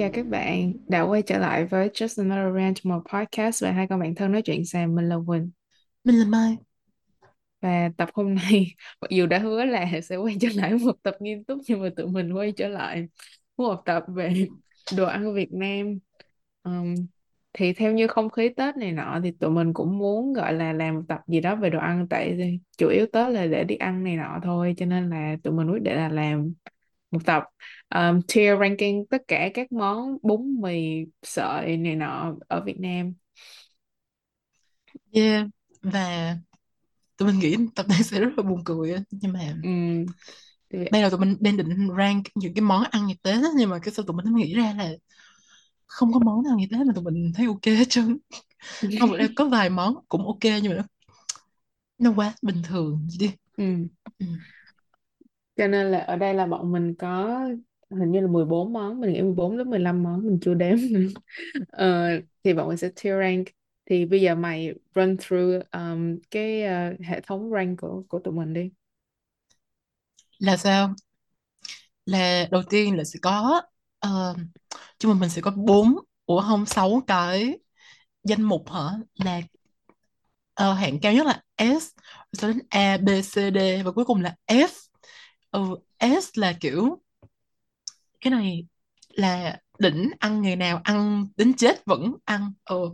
chào các bạn đã quay trở lại với Just Another Rant, một podcast về hai con bạn thân nói chuyện xàm. Mình là Quỳnh Mình là Mai. và tập hôm nay mặc dù đã hứa là sẽ quay trở lại một tập nghiêm túc nhưng mà tụi mình quay trở lại một tập về đồ ăn Việt Nam. Ừm, thì theo như không khí Tết này nọ thì tụi mình cũng muốn gọi là làm một tập gì đó về đồ ăn tại chủ yếu Tết là để đi ăn này nọ thôi cho nên là tụi mình quyết định là làm một tập um, tier ranking tất cả các món bún mì sợi này nọ ở Việt Nam Yeah. Và tụi mình nghĩ tập này sẽ rất là buồn cười. Nhưng mà Ừm, thì, ban đầu tụi mình đang định rank những cái món ăn Tết á, nhưng mà cái sau tụi mình nghĩ ra là không có món nào ngày Tết mà tụi mình thấy ok hết trơn. Không, ra có vài món cũng ok nhưng mà nó, nó quá bình thường vậy đi. ừm. Ừ cho nên là ở đây là bọn mình có hình như là 14 món mình nghĩ 14 đến 15 món mình chưa đếm nữa Ờ, thì bọn mình sẽ tier rank thì bây giờ mày run through um, cái uh, hệ thống rank của của tụi mình đi Là sao? Là đầu tiên là sẽ có ờ, uh, chúng mà mình sẽ có bốn ủa không sáu cái danh mục hả? Là uh, hạng cao nhất là S sau đến A B C D và cuối cùng là F ừ, S là kiểu cái này là đỉnh ăn ngày nào ăn đến chết vẫn ăn. Ừ,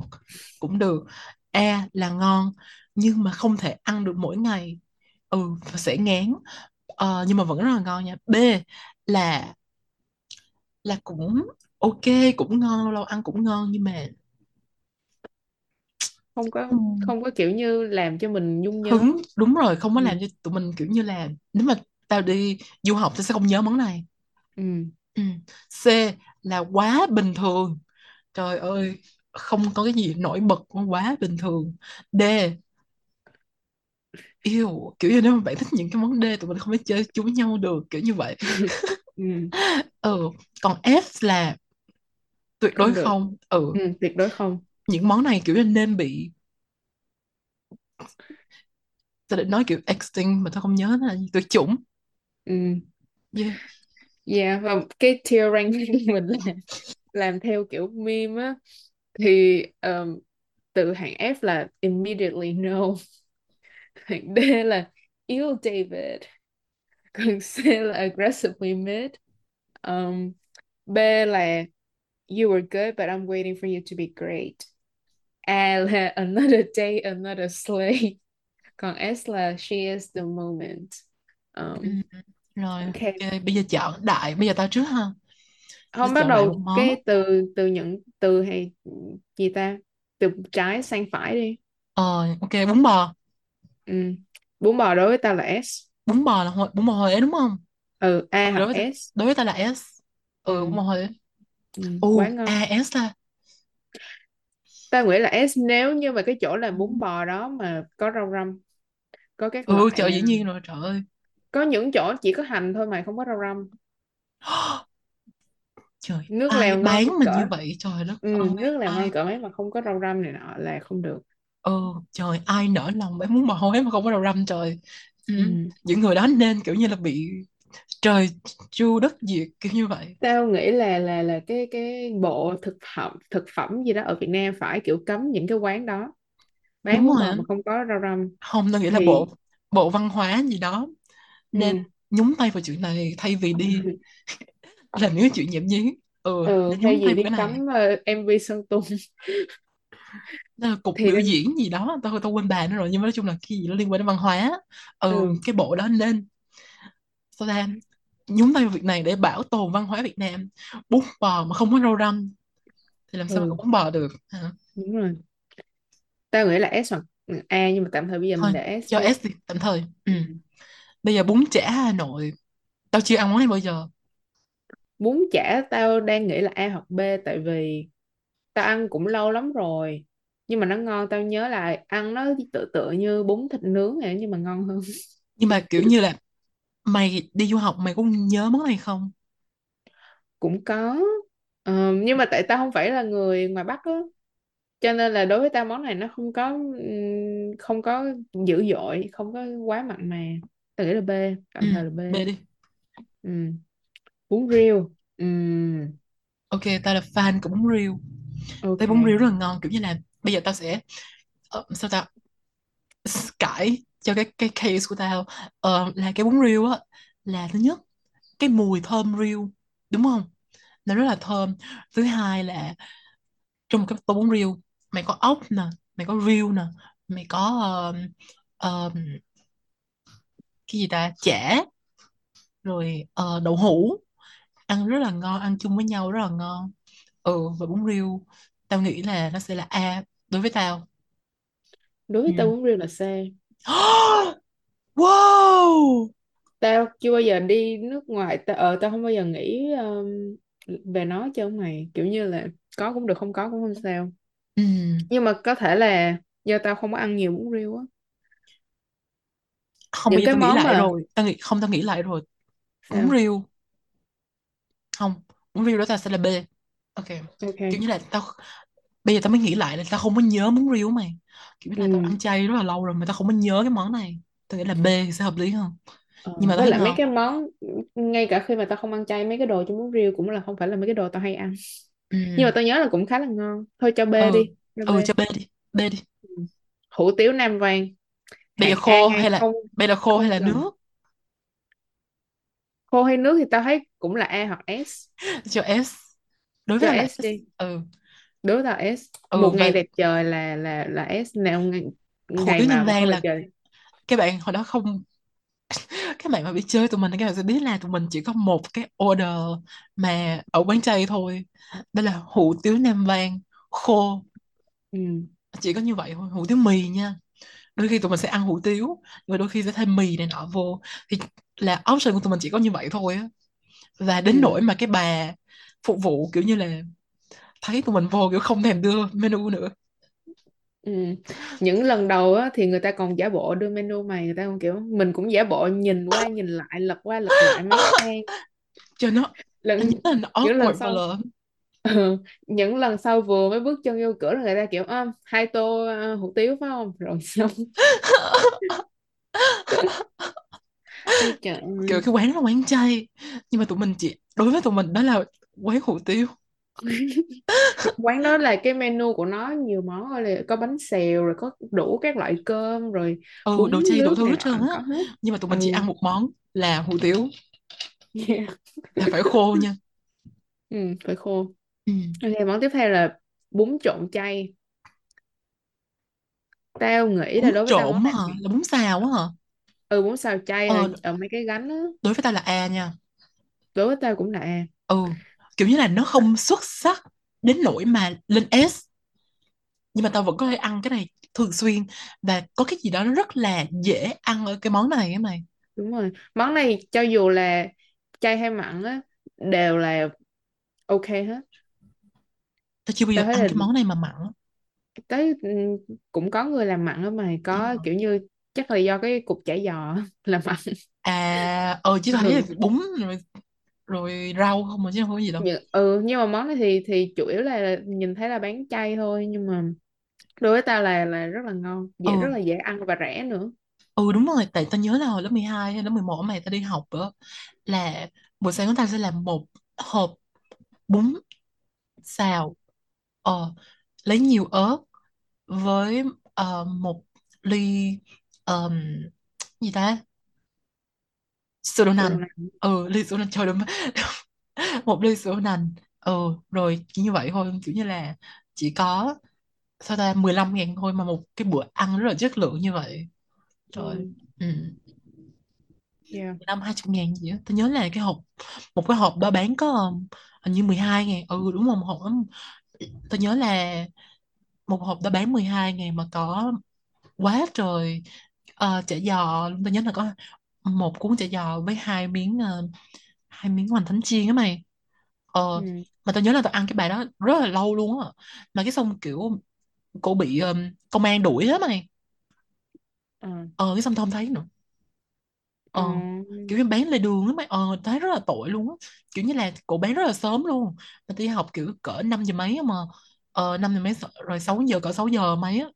cũng được. A là ngon nhưng mà không thể ăn được mỗi ngày. Ừ sẽ ngán. Ờ, nhưng mà vẫn rất là ngon nha. B là là cũng ok cũng ngon lâu lâu ăn cũng ngon nhưng mà không có không có kiểu như làm cho mình nhung nhớ. Hứng đúng rồi không có làm cho tụi mình kiểu như là nếu mà tao đi du học tao sẽ không nhớ món này. Ừ. ừ. C là quá bình thường. Trời ơi không có cái gì nổi bật quá bình thường. D. Yêu kiểu như nếu mà bạn thích những cái món D tụi mình không thể chơi chung với nhau được kiểu như vậy. Ừ. ừ còn F là tuyệt đối không không. Ừ. Ừ. tuyệt đối không. Những món này kiểu như nên bị tôi định nói kiểu extinct mà tôi không nhớ là gì tuyệt chủng ừ. yeah. Yeah, và cái tier ranking mình là làm theo kiểu meme á. Thì um, từ hạng F là immediately no. Hạng D là yêu David. Còn C là aggressively mid. Um, B là you were good but I'm waiting for you to be great. A là another day another slay. Còn S là she is the moment. Um, rồi ok. bây giờ chọn đại bây giờ tao trước ha. Không bắt đầu cái từ từ những từ hay gì ta? Từ trái sang phải đi. Ờ ok bún bò. Ừ. bún bò đối với tao là S. Bún bò là hồi, bún bò Huế đúng không? Ừ A đối với ta, S. đối với ta là S. Ừ bún ừ. bò Huế Ừ. quá u ngon. A S là tao nghĩ là S nếu như mà cái chỗ làm bún bò đó mà có rau răm có các Ừ, loại trời dĩ à, nhiên rồi trời ơi có những chỗ chỉ có hành thôi mà không có rau răm. Trời nước ai lèo ngon bán tới mình như cỡ vậy? Trời đất ừ, ơi. nước lèo ngon ai cỡ mấy mà không có rau răm này nọ là không được. Ừ trời ai nỡ lòng bán bún bò Huế mà không có đầu răm trời. Ừ. ừ. những người đó nên kiểu như là bị trời tru đất diệt kiểu như vậy. Tao nghĩ là là là cái cái bộ thực phẩm thực phẩm gì đó ở Việt Nam phải kiểu cấm những cái quán đó. Bán đúng bún rồi bò mà không có rau răm. Không tôi nghĩ là thì bộ bộ văn hóa gì đó nên ừ, nhúng tay vào chuyện này thay vì đi làm những chuyện nhảm nhí. Ừ ừ nên thay vì đi cấm uh, MV Sơn Tùng. Là cục thì biểu diễn gì đó tao tao quên bà nữa rồi nhưng mà nói chung là cái gì nó liên quan đến văn hóa. Ừ ừ, cái bộ đó nên sao ta? Nhúng tay vào việc này để bảo tồn văn hóa Việt Nam. Bún bò mà không có rau răm thì làm sao mà ừ. bún bò được hả? đúng rồi. Tao nghĩ là S hoặc A nhưng mà tạm thời bây giờ mình thôi để S cho S đi tạm thời. Ừ. bây giờ bún chả Hà Nội tao chưa ăn món này bao giờ. Bún chả tao đang nghĩ là A hoặc B tại vì tao ăn cũng lâu lắm rồi nhưng mà nó ngon tao nhớ là ăn nó tự tự như bún thịt nướng này nhưng mà ngon hơn. Nhưng mà kiểu như là mày đi du học mày có nhớ món này không? Cũng có. Ờ, nhưng mà tại tao không phải là người ngoài Bắc á cho nên là đối với tao món này nó không có ừm, không có dữ dội không có quá mặn mà tao nghĩ là B ừ tạm thời là B. Bê đi. Ừm, bún riêu. Ừm, ok tao là fan của bún riêu. Tao bún riêu rất là ngon kiểu như là bây giờ tao sẽ ờ, sao ta? Cãi cho cái cái case của tao. Ờ, là cái bún riêu á là thứ nhất cái mùi thơm riêu đúng không? Nó rất là thơm. Thứ hai là trong một cái tô bún riêu mày có ốc nè mày có riêu nè mày có um, um, cái gì ta? Chả. Rồi ờ, đậu hũ. Ăn rất là ngon ăn chung với nhau rất là ngon. Ừ và bún riêu. Tao nghĩ là nó sẽ là A. Đối với tao. Đối ừ. với tao bún riêu là C. Wow! Tao chưa bao giờ đi nước ngoài. Tao ờ tao không bao giờ nghĩ um, về nó cho mày. Kiểu như là có cũng được không có cũng không sao. Ừ. nhưng mà có thể là do tao không có ăn nhiều bún riêu á không bây những giờ cái tao nghĩ món lại mà rồi. Tao nghĩ không tao nghĩ lại rồi. Bún sao? riêu. Không bún riêu đó tao sẽ là B. Ok. Kiểu như là tao bây giờ tao mới nghĩ lại là tao không có nhớ bún riêu mày. Kiểu như là tao ừ. ăn chay rất là lâu rồi mà tao không có nhớ cái món này. Tao nghĩ là B sẽ hợp lý hơn. Ờ, nhưng mà tao với thấy lại mấy ngon. cái món ngay cả khi mà tao không ăn chay mấy cái đồ trong bún riêu cũng là không phải là mấy cái đồ tao hay ăn. Ừ. Nhưng mà tao nhớ là cũng khá là ngon. Thôi cho B ừ đi. Cho B. ừ cho B đi. B đi. Ừ. hủ tiếu Nam Vang bây giờ hạng A khô ngay hay là không bây giờ khô hay không là cần nước? Khô hay nước thì tao thấy cũng là A hoặc S. Cho S. Đối với tao là S S đi ừ. Đối với tao S ừ một và ngày đẹp trời là là là S nào ngày, hủ ngày tiếu Nam mà Vang không đẹp là trời. các bạn hồi đó không các bạn mà biết chơi tụi mình thì các bạn sẽ biết là tụi mình chỉ có một cái order mà ở quán chay thôi. Đó là hủ tiếu Nam Vang khô. Ừ. chỉ có như vậy thôi hủ tiếu mì nha đôi khi tụi mình sẽ ăn hủ tiếu mà đôi khi sẽ thêm mì này nọ vô. Thì là option của tụi mình chỉ có như vậy thôi á. Và đến Ừ. nỗi mà cái bà phục vụ kiểu như là thấy tụi mình vô kiểu không thèm đưa menu nữa. Ừ. những lần đầu á, thì người ta còn giả bộ đưa menu mày người ta còn kiểu mình cũng giả bộ nhìn qua nhìn lại lật qua lật lại mấy trang. Cho nó lần những lần awkward mà sau lợn ừ. những lần sau vừa mới bước chân vô cửa là người ta kiểu "Ơ, hai tô hủ tiếu phải không? Rồi xong. Kiểu cái quán là quán chay nhưng mà tụi mình chỉ đối với tụi mình đó là quán hủ tiếu. Quán đó là cái menu của nó nhiều món rồi là có bánh xèo rồi có đủ các loại cơm rồi ừ đồ chay đủ thứ hết trơn á. nhưng mà tụi mình chỉ ừ. ăn một món là hủ tiếu. Yeah. là phải khô nha. Ừ phải khô ừ. ok món tiếp theo là bún trộn chay. Tao nghĩ bún là đối với tao trộn món á này hả? Thì là bún xào á hả? Ừ bún xào chay ờ. ở mấy cái gánh á. Đối với tao là A nha. Đối với tao cũng là A. Ừ kiểu như là nó không xuất sắc đến nỗi mà lên S. Nhưng mà tao vẫn có thể ăn cái này thường xuyên và có cái gì đó nó rất là dễ ăn ở cái món này á mày. Đúng rồi. Món này cho dù là chay hay mặn á đều là ok hết tao chưa bao giờ tao thấy ăn là cái món này mà mặn. Á. tới ừ, cũng có người làm mặn á mày có kiểu như chắc là do cái cục chả giò làm mặn. À ờ chứ tao thấy là ừ. bún rồi, rồi rau không mà chứ không có gì đâu. Nhưng, ừ nhưng mà món này thì thì chủ yếu là nhìn thấy là bán chay thôi nhưng mà đối với tao là là rất là ngon dễ rất ừ là dễ ăn và rẻ nữa. Ừ đúng rồi tại tao nhớ là hồi lớp 12 hay lớp 11 mày tao đi học á là buổi sáng của tao sẽ làm một hộp bún xào ờ lấy nhiều ớt với ờ, một ly ờm, gì ta? Sữa đậu nành. Ừ ly sữa đậu nành. Trời đúng một ly sữa đậu nành. Ừ rồi chỉ như vậy thôi. Kiểu như là chỉ có sao ta 15 ngàn thôi mà một cái bữa ăn rất là chất lượng như vậy. Trời ừ. ừ yeah. 15 20 ngàn gì á. Tôi nhớ là cái hộp một cái hộp đó bán có um, hình như 12 ngàn ừ đúng một hộp đó tôi nhớ là một hộp đó bán 12 ngàn mà có quá trời ờ, chả giò tôi nhớ là có một cuốn chả giò với hai miếng ờ, hai miếng hoành thánh chiên á mày. Ờ ừ. mà tôi nhớ là tôi ăn cái bài đó rất là lâu luôn á. Mà cái xong kiểu cô bị um, công an đuổi á mày. Ờ. ờ cái xong tôi không thấy nữa Ờ. ờ kiểu như bán lề đường á mày ờ thấy rất là tội luôn á. Kiểu như là cô bán rất là sớm luôn. Mà đi học kiểu cỡ 5 giờ mấy á mà. Ờ 5 giờ mấy rồi 6 giờ cỡ 6 giờ mấy á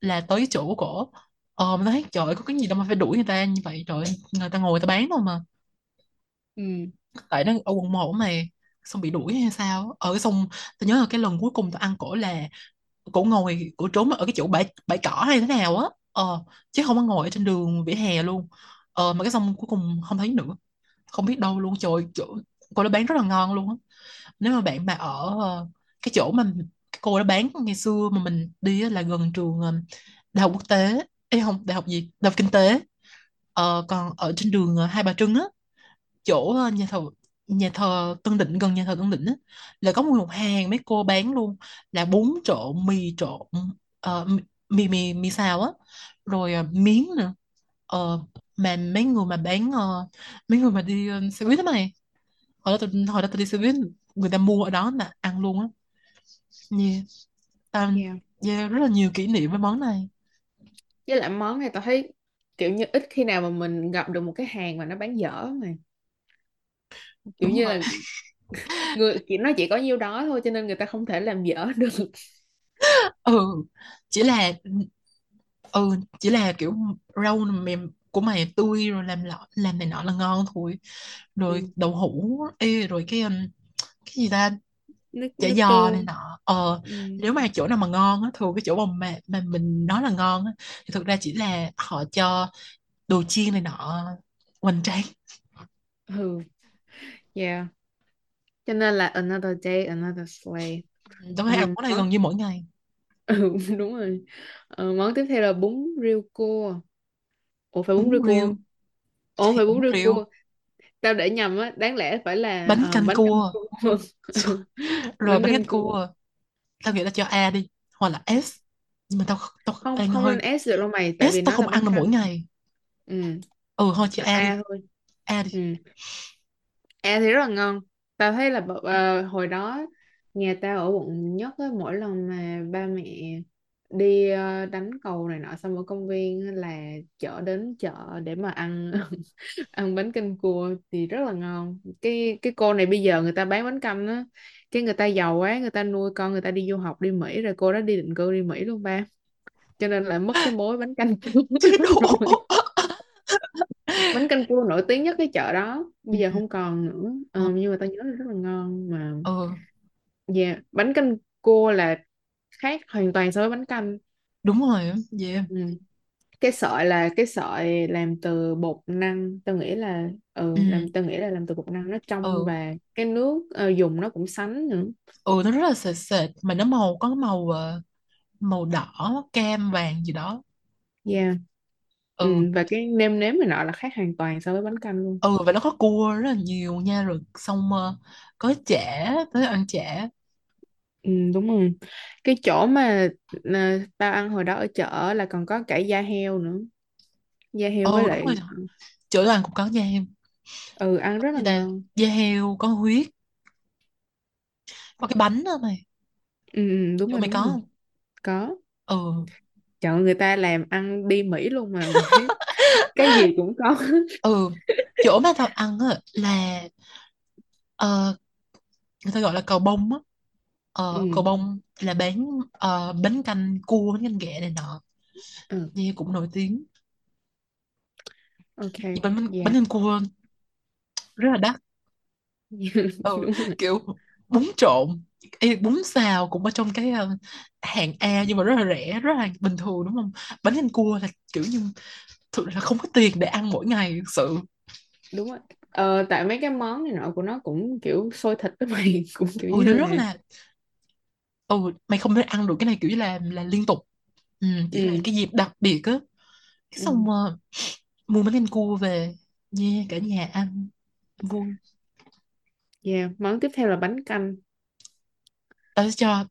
là tới chỗ của cổ. Ờ mà thấy trời ơi, có cái gì đâu mà phải đuổi người ta như vậy. Trời ơi, người ta ngồi người ta bán thôi mà. Ừ. tại nó ở quận một mày xong bị đuổi hay sao ở cái xong tôi nhớ là cái lần cuối cùng tôi ăn cổ là cổ ngồi cổ trốn ở cái chỗ bãi bãi cỏ hay thế nào á. Ờ chứ không có ngồi ở trên đường vỉa hè luôn ờ mà cái xong cuối cùng không thấy nữa. Không biết đâu luôn. Trời chỗ cô đó bán rất là ngon luôn á. Nếu mà bạn mà ở ờ, cái chỗ mà cái cô đó bán ngày xưa mà mình đi là gần trường ờ, đại học quốc tế. Ê không đại học gì? Đại học kinh tế. Ờ, còn ở trên đường ờ, Hai Bà Trưng á. Chỗ nhà thờ nhà thờ Tân Định gần nhà thờ Tân Định á là có một hàng mấy cô bán luôn. Là bún trộn mì trộn uh, mì mì mì, xào á. Rồi uh, miếng nữa. Uh, mà mấy người mà bán ờ, mấy người mà đi ờ, xe buýt mày. Hồi đó tôi hồi đó tôi đi xe buýt người ta mua ở đó mà ăn luôn á. Yeah. tao yeah. yeah, rất là nhiều kỷ niệm với món này. Với lại món này tao thấy kiểu như ít khi nào mà mình gặp được một cái hàng mà nó bán dở mà kiểu đúng như rồi. là người chỉ nó chỉ có nhiêu đó thôi cho nên người ta không thể làm dở được. Ừ chỉ là ừ chỉ là kiểu rau mềm của mày tươi rồi làm lọ làm này nọ là ngon thôi. Rồi ừ. đậu hũ ê rồi cái um, cái gì ta? Nước chả nước giò này nọ. Ờ ừ. nếu mà chỗ nào mà ngon á thường cái chỗ mà mà, mà mình nói là ngon á thì thực ra chỉ là họ cho đồ chiên này nọ hoành tráng. Ừ. Yeah. Cho nên là another day another slay tôi Vì ăn món này gần như mỗi ngày. Ừ, đúng rồi. Ờ, món tiếp theo là bún riêu cua ủa phải bún bún riêu cua riêu ủa phải bún bún riêu riêu cua. Tao để nhầm á đáng lẽ phải là bánh ờ, canh bánh canh cua. Cua rồi bánh bánh canh canh cua. cua. Tao nghĩ là cho A đi hoặc là S. Nhưng mà tao tao không ăn không hơi nên S được đâu mày tại S vì tao nó là không ăn bánh được mỗi canh. ngày. Ừ. Ừ thôi cho A đi. A thôi. A đi. Ừ. À thì rất là ngon. Tao thấy là ờ, hồi đó nhà tao ở quận nhất á, mỗi lần mà ba mẹ đi ờ, đánh cầu này nọ xong ở công viên là chở đến chợ để mà ăn ăn bánh canh cua thì rất là ngon. Cái cái cô này bây giờ người ta bán bánh canh á, cái người ta giàu quá, người ta nuôi con người ta đi du học đi Mỹ rồi cô đó đi định cư đi Mỹ luôn ba. Cho nên là mất cái mối bánh canh cua. Bánh canh cua nổi tiếng nhất cái chợ đó, bây giờ không còn nữa. ờ, Ờ, nhưng mà tao nhớ là rất là ngon mà ừ Dạ, bánh canh cua là khác hoàn toàn so với bánh canh. đúng rồi yeah. Ừ. Cái sợi là cái sợi làm từ bột năng, tao nghĩ là ừ ừ làm tao nghĩ là làm từ bột năng nó trong ừ và cái nước ờ, dùng nó cũng sánh nữa. ừ nó rất là sệt sệt mà nó màu có màu ờ, màu đỏ cam vàng gì đó Dạ. ừ Ừ, và cái nêm nếm này nọ là khác hoàn toàn so với bánh canh luôn. ừ và nó có cua rất là nhiều nha rồi xong ờ, có chả tới ăn chả Ừ, đúng rồi. Cái chỗ mà à, tao ăn hồi đó ở chợ là còn có cả da heo nữa. Da heo với ừ đúng lại rồi chỗ làm cũng có da heo ừ ăn rất là người ta ngon. da heo có huyết có cái bánh đó mày Ừ, ừ, đúng chỗ rồi mày có đúng rồi. không Có. ừ chọn người ta làm ăn đi Mỹ luôn mà mày thấy cái gì cũng có ừ chỗ mà tao ăn á là ờ, người ta gọi là cầu bông á ờ, cầu ừ, bông là bán ờ, bánh canh cua bánh canh ghẹ này nọ. Ừ. nghe cũng nổi tiếng. Ok Nhưng bánh bánh bánh canh cua rất là đắt. Ừ kiểu bún trộn Ê, bún xào cũng ở trong cái ờ, hạng A nhưng mà rất là rẻ rất là bình thường đúng không? Bánh canh cua là kiểu như thực là không có tiền để ăn mỗi ngày thực sự. Đúng rồi. Ờ, tại mấy cái món này nọ của nó cũng kiểu xôi thịt đó mày cũng kiểu ừ như nó rất là ừ mày không thể ăn được cái này kiểu như là là liên tục. Ừ, chỉ là ừ, cái dịp đặc biệt á. Cái ừ. xong ờ, mua bánh canh cua về. Nha cả nhà ăn. Vui. Dạ món tiếp theo là bánh canh. Tao sẽ cho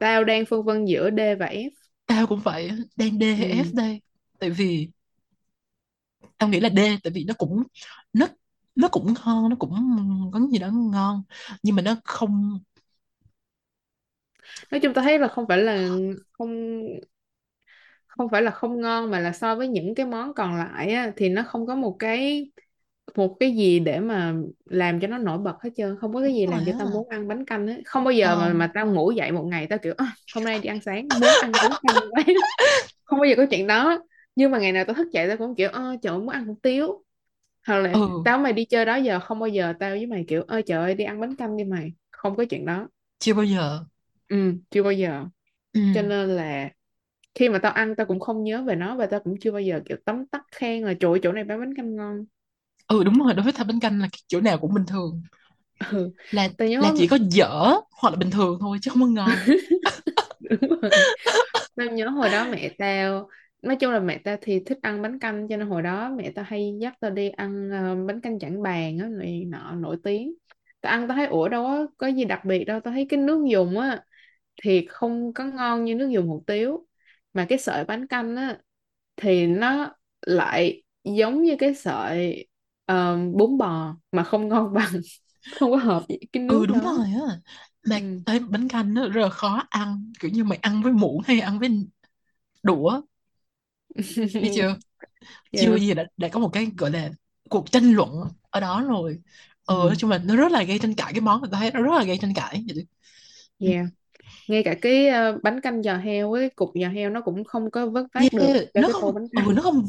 tao đang phân vân giữa D và F. Tao cũng vậy á, đang D hay F ừ, đây? Tại vì tao nghĩ là D tại vì nó cũng nó nó cũng ngon nó cũng có gì đó ngon. Nhưng mà nó không nói chung tao thấy là không phải là không không phải là không ngon mà là so với những cái món còn lại á, thì nó không có một cái một cái gì để mà làm cho nó nổi bật hết trơn không có cái đúng gì rồi làm cho tao á. muốn ăn bánh canh hết. Không bao giờ ờ, mà mà tao ngủ dậy một ngày tao kiểu "À, hôm nay đi ăn sáng muốn ăn bánh canh quá. Không bao giờ có chuyện đó. Nhưng mà ngày nào tao thức dậy tao cũng kiểu ơ trời ơi, muốn ăn hủ tiếu. Hoặc là ừ. tao mày đi chơi đó giờ không bao giờ tao với mày kiểu ơi trời ơi đi ăn bánh canh đi mày. Không có chuyện đó. Chưa bao giờ ừ chưa bao giờ. Ừ. Cho nên là khi mà tao ăn tao cũng không nhớ về nó và tao cũng chưa bao giờ kiểu tấm tắc khen là trời ơi, chỗ này bán bánh canh ngon. Ừ đúng rồi đối với tao bánh canh là cái chỗ nào cũng bình thường. Ừ. Là tao là chỉ có dở hoặc là bình thường thôi chứ không có ngon. Đúng rồi. Tao nhớ hồi đó mẹ tao nói chung là mẹ tao thì thích ăn bánh canh cho nên hồi đó mẹ tao hay dắt tao đi ăn ờ, bánh canh Trảng Bàng á này nọ nổi tiếng. Tao ăn tao thấy ủa đâu có, có gì đặc biệt đâu tao thấy cái nước dùng á thì không có ngon như nước dùng hủ tiếu mà cái sợi bánh canh á thì nó lại giống như cái sợi ờ, bún bò mà không ngon bằng không có hợp với cái ừ nước đúng đó rồi á mà ừ. thấy bánh canh nó rất là khó ăn kiểu như mày ăn với muỗng hay ăn với đũa biết chưa chưa yeah. gì đã, đã có một cái gọi là cuộc tranh luận ở đó rồi ờ nói Ừ. chung là nó rất là gây tranh cãi cái món người ta thấy nó rất là gây tranh cãi vậy Ừ. Yeah. Ngay cả cái ờ, bánh canh giò heo với cục giò heo nó cũng không có vớt vát được yeah, cho nó cái không tô bánh ừ canh. nó không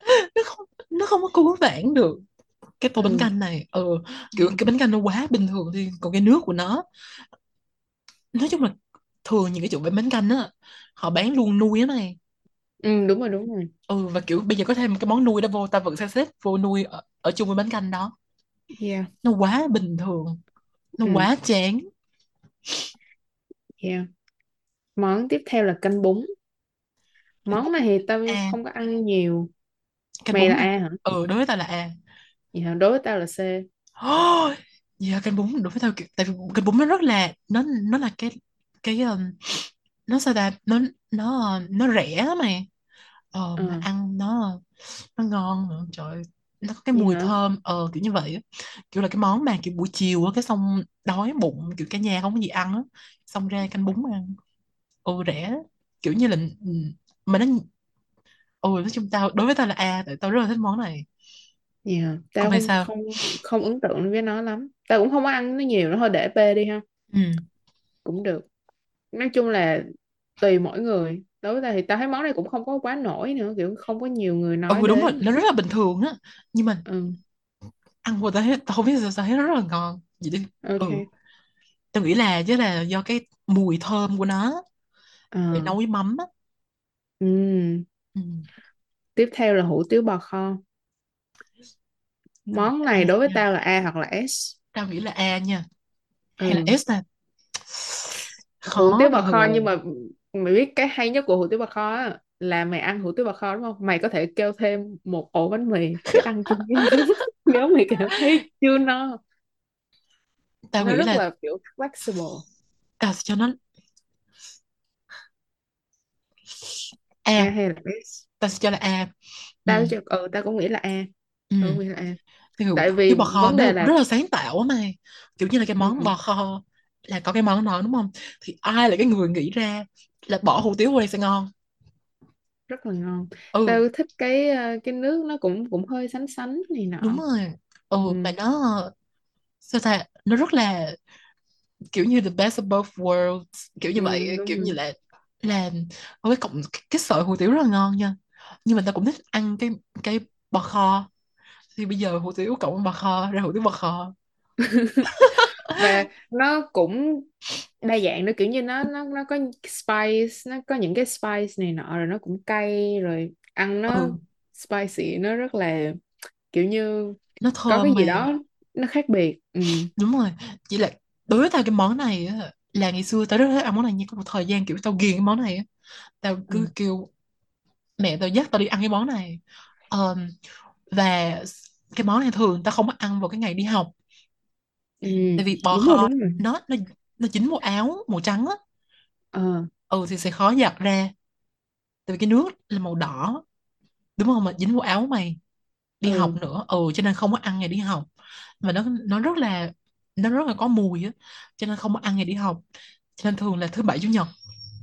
nó không nó không có cứu vãn được cái tô bánh ừ. canh này. Ừ kiểu cái bánh canh nó quá bình thường đi còn cái nước của nó nói chung là thường những cái chỗ bán bánh canh á họ bán luôn nuôi á này ừ đúng rồi đúng rồi. Ừ và kiểu bây giờ có thêm cái món nuôi đó vô ta vẫn sẽ xếp vô nuôi ở, ở chung với bánh canh đó. Yeah. Nó quá bình thường nó ừ. quá chán yeah. Món tiếp theo là canh bún. Món này thì tao A không có ăn nhiều. Canh mày là bún là A hả? Ừ đối với ta là A. Vậy hả? đối với tao là C. Oh, dạ canh bún đối với tao kiểu- tại vì canh bún nó rất là nó nó là cái cái um, nó sao ta? Nó nó nó rẻ lắm mày. Ờ mà ờ. ăn nó nó ngon nữa. Trời. Nó có cái mùi hả? thơm ờ kiểu như vậy á. Kiểu là cái món mà kiểu buổi chiều á cái xong đói bụng kiểu cả nhà không có gì ăn á xong ra canh bún ăn. Ừ rẻ. Kiểu như là mà nó ừ nói chung tao đối với tao là A tại tao rất là thích món này. Còn tao mày không sao? không không ấn tượng với nó lắm. Tao cũng không có ăn nó nhiều nó thôi để B đi ha. Ừ cũng được. Nói chung là tùy mỗi người đối với tao thì tao thấy món này cũng không có quá nổi nữa kiểu không có nhiều người nói ừ đúng rồi nó rất là bình thường á. Nhưng mà ừ. ăn vô tao thấy tao không biết sao tao thấy rất là ngon. Vậy đi. Ừ. Ok tao nghĩ là chứ là do cái mùi thơm của nó ờ. để nấu với mắm á. Ừ. ừ. tiếp theo là hủ tiếu bò kho. Món này đối với tao là A hoặc là S? Tao nghĩ là A nha. Hay ừ. Là S ta? Hủ khó tiếu bò kho nhưng mà mày biết cái hay nhất của hủ tiếu bò kho á là mày ăn hủ tiếu bò kho đúng không? Mày có thể kêu thêm một ổ bánh mì để ăn chung với nếu mày cảm thấy chưa no. Tao nó nghĩ rất là là kiểu flexible. Tao sẽ cho nó A. A hay là S tao sẽ cho là A. Ừ. tao cho ừ tao cũng nghĩ là A. Ừ. tao cũng nghĩ là A. Hủ tại vì bò kho vấn nó đề là rất là sáng tạo á mày. Kiểu như là cái món ừ, bò kho là có cái món đó đúng không? Thì ai là cái người nghĩ ra là bỏ hủ tiếu vô đây sẽ ngon? Rất là ngon. Ừ. Tao thích cái ờ, cái nước nó cũng cũng hơi sánh sánh này đúng nọ rồi. Ừ mà ừ, nó sao ta nó rất là kiểu như the best of both worlds kiểu như ừ, vậy đúng kiểu như là là có cái cộng cái sợi hủ tiếu rất là ngon nha. Nhưng mà ta cũng thích ăn cái cái bò kho. Thì bây giờ hủ tiếu cộng bò kho ra hủ tiếu bò kho và nó cũng đa dạng nữa kiểu như nó nó nó có spice nó có những cái spice này nọ rồi nó cũng cay rồi ăn nó ừ. spicy nó rất là kiểu như nó có cái gì đó nó khác biệt ừ. Đúng rồi chỉ là đối với tao cái món này á là ngày xưa tao rất thích ăn món này nhưng có một thời gian kiểu tao ghiền cái món này á. Tao cứ ừ. kêu mẹ tao dắt tao đi ăn cái món này. Ờm, và cái món này thường tao không có ăn vào cái ngày đi học ừ tại vì bò đúng rồi kho đúng rồi. nó nó nó dính một áo màu trắng á. Ờ. Ừ thì sẽ khó giặt ra. Tại vì cái nước là màu đỏ đúng không? Mà dính một áo mày. Đi học ừ nữa. Ừ cho nên không có ăn ngày đi học. Mà nó nó rất là nó rất là có mùi á cho nên không có ăn ngày đi học. Cho nên thường là thứ bảy chủ nhật.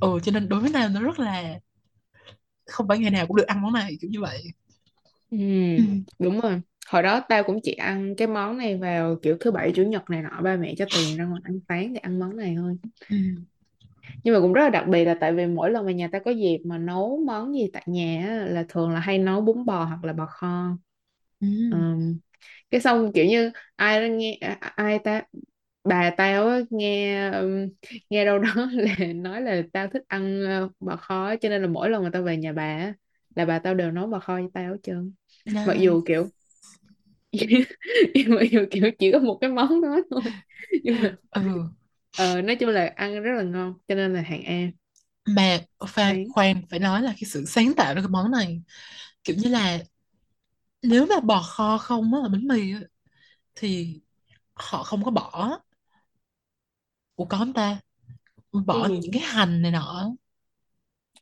Ừ cho nên đối với tao nó rất là không phải ngày nào cũng được ăn món này kiểu như vậy. Ừ ừ. đúng rồi hồi đó tao cũng chỉ ăn cái món này vào kiểu thứ bảy chủ nhật này nọ ba mẹ cho tiền ra ngoài ăn sáng để ăn món này thôi Ừ. nhưng mà cũng rất là đặc biệt là tại vì mỗi lần mà nhà ta có dịp mà nấu món gì tại nhà á, là thường là hay nấu bún bò hoặc là bò kho ừ. Ờm, cái xong kiểu như ai nghe à, ai ta bà tao á, nghe nghe đâu đó là nói là tao thích ăn bò kho cho nên là mỗi lần mà tao về nhà bà á, là bà tao đều nấu bò kho cho tao hết trơn mặc dù kiểu nhưng mà dù kiểu chỉ có một cái món đó thôi. Nhưng mà ừ. ờ, nói chung là ăn rất là ngon cho nên là hạng A. Mà pha khoan phải nói là cái sự sáng tạo của cái món này kiểu như là nếu mà bò kho không á là bánh mì á, thì họ không có bỏ. Ủa có không ta? Bỏ gì những cái hành này nọ.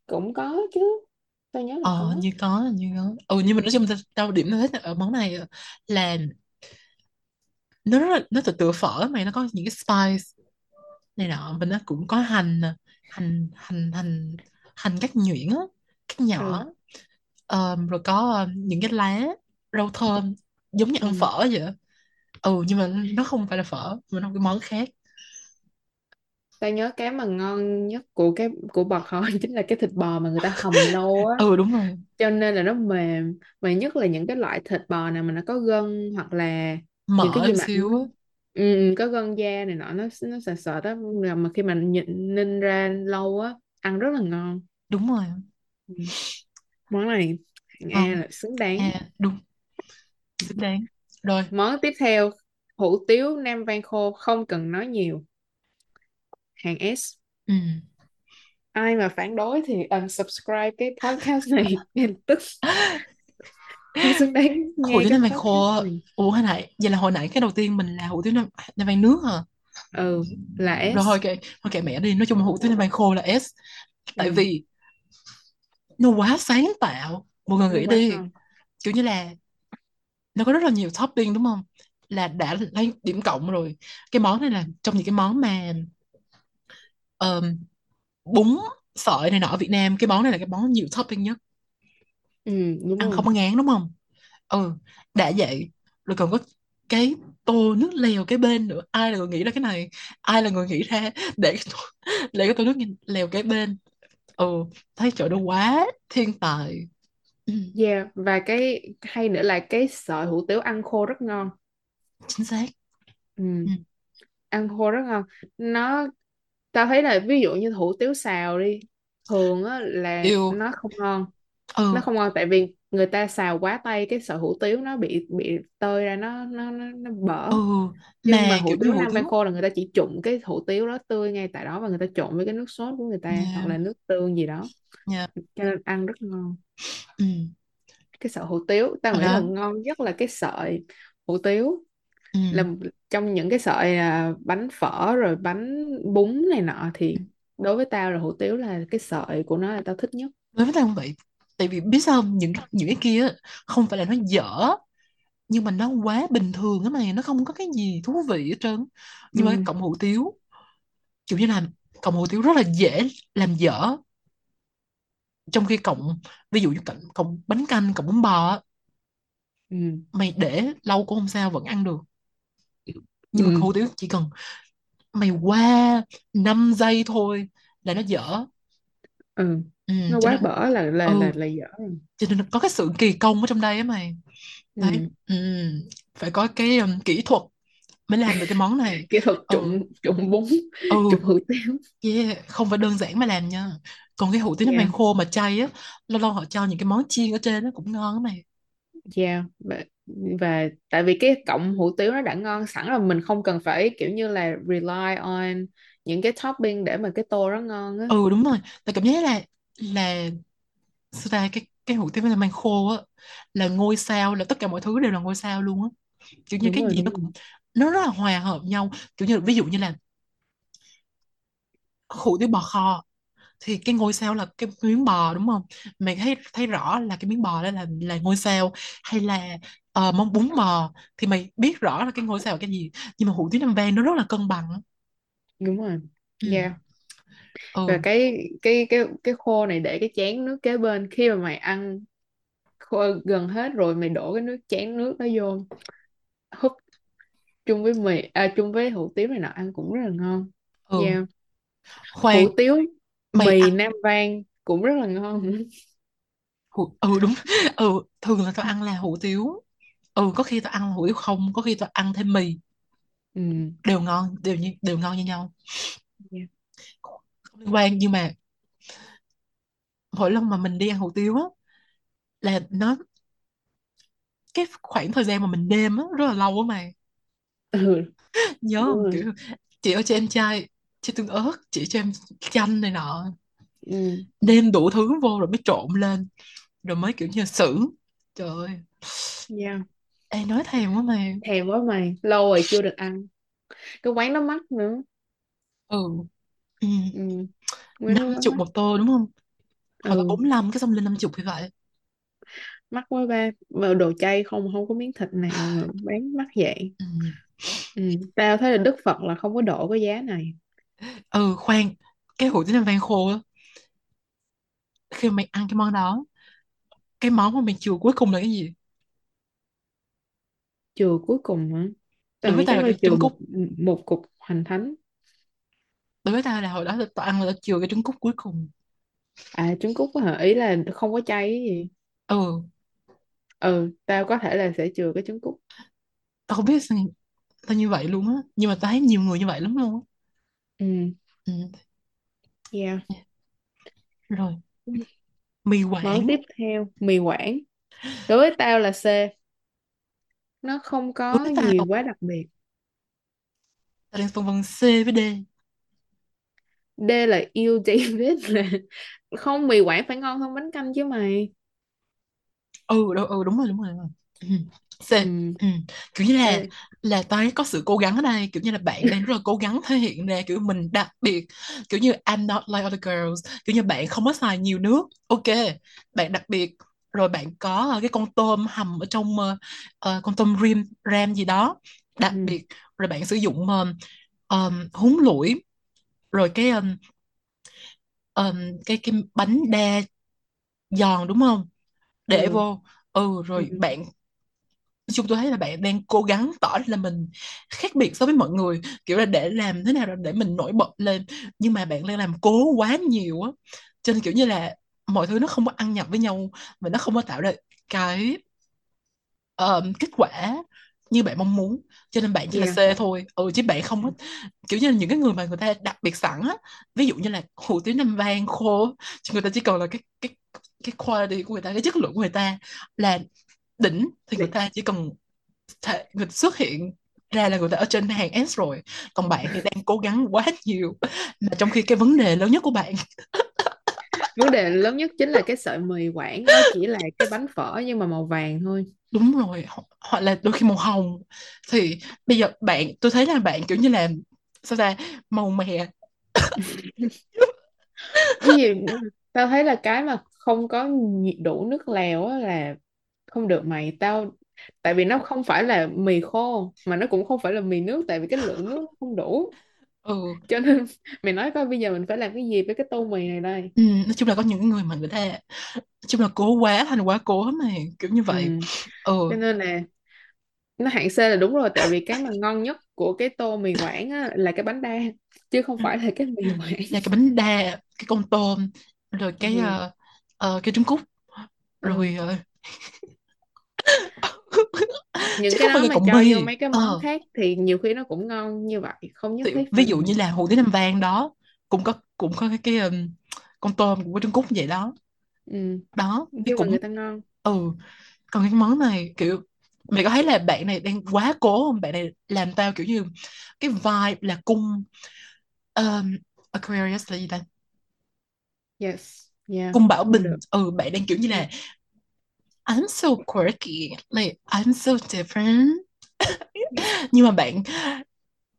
Cũng có chứ tao nhớ là ờ có. như có như có. Ừ nhưng mà nói chung là tao điểm tao thích ở món này là nó rất là nó tự tựa phở mà nó có những cái spice này nọ và nó cũng có hành nè hành hành hành hành cắt nhuyễn á cắt ừ. Nhỏ Ờm, rồi có ờm, những cái lá rau thơm giống như ăn ừ phở vậy ừ nhưng mà nó không phải là phở mà nó là cái món khác tao nhớ cái mà ngon nhất của cái của bò kho chính là cái thịt bò mà người ta hầm lâu á. Ừ đúng rồi. Cho nên là nó mềm mà nhất là những cái loại thịt bò nào mà nó có gân hoặc là những cái gì mà xíu á. Ừ, có gân da này nọ nó nó sệt sệt đó mà mà khi mà nhịn ninh ra lâu á ăn rất là ngon. Đúng rồi. Ừ. món này A ngon là xứng đáng. à đúng. Xứng đáng. Rồi. Món tiếp theo hủ tiếu Nam Vang khô không cần nói nhiều hàng S. Ừ. ai mà phản đối thì unsubscribe cái podcast này. Ngay tức. Không xứng đáng hủ nghe tiếu cái Nam Vàng khô. ủa hồi nãy vậy là hồi nãy cái đầu tiên mình là hủ tiếu Nam, Nam Vàng nước hả? Ừ là rồi thôi S kệ thôi kệ mẹ đi. Nói chung hủ tiếu Nam Vàng khô là S. Tại ừ. vì nó quá sáng tạo. Mọi người nghĩ đi ngon kiểu như là nó có rất là nhiều topping đúng không? Là đã lấy điểm cộng rồi. Cái món này là trong những cái món mà ờm, bún sợi này nọ ở Việt Nam cái món này là cái món nhiều topping nhất. Ừ đúng ăn rồi. không có ngán đúng không? Ừ đã vậy rồi còn có cái tô nước lèo cái bên nữa. Ai là người nghĩ ra cái này? Ai là người nghĩ ra để cái tô, để cái tô nước lèo cái bên? Ừ thấy trời nó quá thiên tài. Yeah và cái hay nữa là cái sợi hủ tiếu ăn khô rất ngon. Chính xác. Ừ. Ừ. ăn khô rất ngon. Nó tao thấy là ví dụ như hủ tiếu xào đi thường á là yêu. nó không ngon nó ừ không ngon tại vì người ta xào quá tay cái sợi hủ tiếu nó bị bị tơi ra nó nó nó, nó bở. Ừ. Nhưng mà mà hủ tiếu Nam tiếu khô là người ta chỉ trụng cái hủ tiếu đó tươi ngay tại đó và người ta trộn với cái nước sốt của người ta hoặc là nước tương gì đó. Nha. Cho nên ăn rất ngon. Ừ. Cái sợi hủ tiếu tao nghĩ là ngon nhất là cái sợi hủ tiếu. Ừ. Là trong những cái sợi à, bánh phở rồi bánh bún này nọ thì đối với tao là hủ tiếu là cái sợi của nó là tao thích nhất. Đối với tao không vậy tại vì biết sao không? những những cái kia không phải là nó dở nhưng mà nó quá bình thường á mày nó không có cái gì thú vị hết trơn. Nhưng mà cái ừ. cọng hủ tiếu kiểu như là cọng hủ tiếu rất là dễ làm dở. Trong khi cọng ví dụ như cọng, cọng bánh canh cọng bún bò ừ. mày để lâu cũng không sao vẫn ăn được nhưng mà ừ. hủ tiếu chỉ cần mày qua 5 giây thôi là nó dở. Ừ. Ừ, nó quá nên bở là là ừ. là là dở cho nên có cái sự kỳ công ở trong đây á mày. Đấy. Ừ ừ, phải có cái um, kỹ thuật mới làm được cái món này. Kỹ thuật ừ. trụng trụng bún ừ. trụng hủ tiếu. Yeah. không phải đơn giản mà làm nha. Còn cái hủ tiếu nó yeah. mang khô mà chay á lâu lâu họ cho những cái món chiên ở trên nó cũng ngon á mày. Yeah và, tại vì cái cọng hủ tiếu nó đã ngon sẵn rồi mình không cần phải kiểu như là rely on những cái topping để mà cái tô nó ngon á. Ừ đúng rồi. Tại cảm giác là là sao ta cái cái hủ tiếu mang khô á là ngôi sao là tất cả mọi thứ đều là ngôi sao luôn á. Kiểu như đúng cái rồi gì nó cũng nó rất là hòa hợp nhau. Kiểu như ví dụ như là hủ tiếu bò kho thì cái ngôi sao là cái miếng bò đúng không? Mày thấy thấy rõ là cái miếng bò đó là là ngôi sao hay là ờ, món bún bò. Thì mày biết rõ là cái ngôi sao là cái gì. Nhưng mà hủ tiếu Nam Vang nó rất là cân bằng đúng rồi. Ừ. Yeah. Và ừ cái cái cái cái khô này để cái chén nước kế bên. Khi mà mày ăn khô gần hết rồi mày đổ cái nước chén nước đó vô húp chung với mì à chung với hủ tiếu này nọ ăn cũng rất là ngon. Ừ. Yeah. Khoan. Hủ tiếu mày mì ăn Nam Vang cũng rất là ngon. Hủ, ừ đúng. Ừ thường là tao ăn là hủ tiếu. Ừ có khi tao ăn hủ tiếu không có khi tao ăn thêm mì. Ừ. Đều ngon đều như đều ngon như nhau. Yeah. không liên quan nhưng mà mỗi lần mà mình đi ăn hủ tiếu á là nó cái khoảng thời gian mà mình đêm á rất là lâu á mày. Ừ. Nhớ không? kiểu chị ở cho em trai chị tương ớt chị cho em chanh này nọ. Ừ. Nêm đủ thứ vô rồi mới trộn lên. Rồi mới kiểu như xử trời ơi. Yeah. Ê nói thèm quá mày. Thèm quá mày. Lâu rồi chưa được ăn. Cái quán nó mắc nữa. Ừ. Ừ. ừ. Năm chục một tô đúng không? Hoặc là ừ. bốn lăm cái xong lên năm chục thì vậy mắc quá ba. Mà đồ chay không không có miếng thịt nào mà bán mắc vậy. Ừ. ừ. tao thấy là Đức Phật là không có độ cái giá này ừ khoan cái hủ tiếu Nam Vang khô á. Khi mà mày ăn cái món đó cái món mà mày chừa cuối cùng là cái gì? Chừa cuối cùng hả? Tao đối với nghĩ tao chắc là là cái chừa trứng một cút. một cục hành thánh. Đối với tao là hồi đó tao ăn là tao chừa cái trứng cút cuối cùng. À trứng cút á hả? Ý là không có chay cái gì. Ừ. Ừ tao có thể là sẽ chừa cái trứng cút. Tao không biết sao tao như vậy luôn á. Nhưng mà tao thấy nhiều người như vậy lắm luôn á ừ. Ừ. yeah. Rồi. Mì món Quảng tiếp theo mì Quảng. Đối với tao là C. Nó không đối có với gì tao quá đặc biệt. Tao đang phân vân C với D. D là yêu David là không mì Quảng phải ngon hơn bánh canh chứ mày. Ừ đúng, ừ đúng rồi đúng rồi, đúng rồi. C ừ. Ừ. kiểu như là là thấy có sự cố gắng ở đây kiểu như là bạn đang rất là cố gắng thể hiện ra kiểu mình đặc biệt kiểu như I'm not like other girls kiểu như bạn không có xài nhiều nước. Ok bạn đặc biệt. Rồi bạn có ờ, cái con tôm hầm ở trong ờ, con tôm rim ram gì đó đặc ừ. biệt. Rồi bạn sử dụng um, um, húng lủi. Rồi cái um, um, cái cái bánh đa giòn đúng không? Để ừ. vô. Ừ rồi ừ. bạn chúng tôi thấy là bạn đang cố gắng tỏ ra là mình khác biệt so với mọi người kiểu là để làm thế nào để mình nổi bật lên. Nhưng mà bạn đang làm cố quá nhiều á cho nên kiểu như là mọi thứ nó không có ăn nhập với nhau và nó không có tạo ra cái ờm, kết quả như bạn mong muốn. Cho nên bạn chỉ là yeah. C thôi. Ừ chứ bạn không có kiểu như là những cái người mà người ta đặc biệt sẵn á ví dụ như là hủ tiếu Nam Vang khô người ta chỉ cần là cái cái cái quality của người ta cái chất lượng của người ta là đỉnh thì người ta chỉ cần thể, người xuất hiện ra là người ta ở trên hàng S rồi. Còn bạn thì đang cố gắng quá nhiều mà trong khi cái vấn đề lớn nhất của bạn. Vấn đề lớn nhất chính là cái sợi mì Quảng nó chỉ là cái bánh phở nhưng mà màu vàng thôi. Đúng rồi ho- hoặc là đôi khi màu hồng. Thì bây giờ bạn tôi thấy là bạn kiểu như là sao ta màu mè. Cái gì tao thấy là cái mà không có nhiệt đủ nước lèo á là không được mày tao tại vì nó không phải là mì khô mà nó cũng không phải là mì nước tại vì cái lượng nước không đủ. Ừ, cho nên mày nói coi bây giờ mình phải làm cái gì với cái tô mì này đây? Ừ nói chung là có những người mà người ta nói chung là cố quá thành quá cố mà kiểu như ừ. vậy. Ừ. Cho nên là nó hạng C là đúng rồi tại vì cái mà ngon nhất của cái tô mì Quảng á, là cái bánh đa chứ không phải là cái mì Quảng. Là cái bánh đa cái con tôm rồi cái ừ. ờ, ờ, cái trứng cút Ừ. rồi ờ, những chứ cái đó mà cọng cho vô mấy cái món ờ khác thì nhiều khi nó cũng ngon như vậy không nhất thiết ví dụ như là hủ tiếu Nam Vang đó cũng có cũng có cái, cái um, con tôm cũng có trứng cút vậy đó. Ừ. đó là cũng người ta ngon. ừ còn cái món này kiểu mày có thấy là bạn này đang quá cố không? Bạn này làm tao kiểu như cái vibe là cung um, Aquarius là gì ta? Yes yeah cung Bảo Bình. ừ bạn đang kiểu như là I'm so quirky. Like I'm so different. Nhưng mà bạn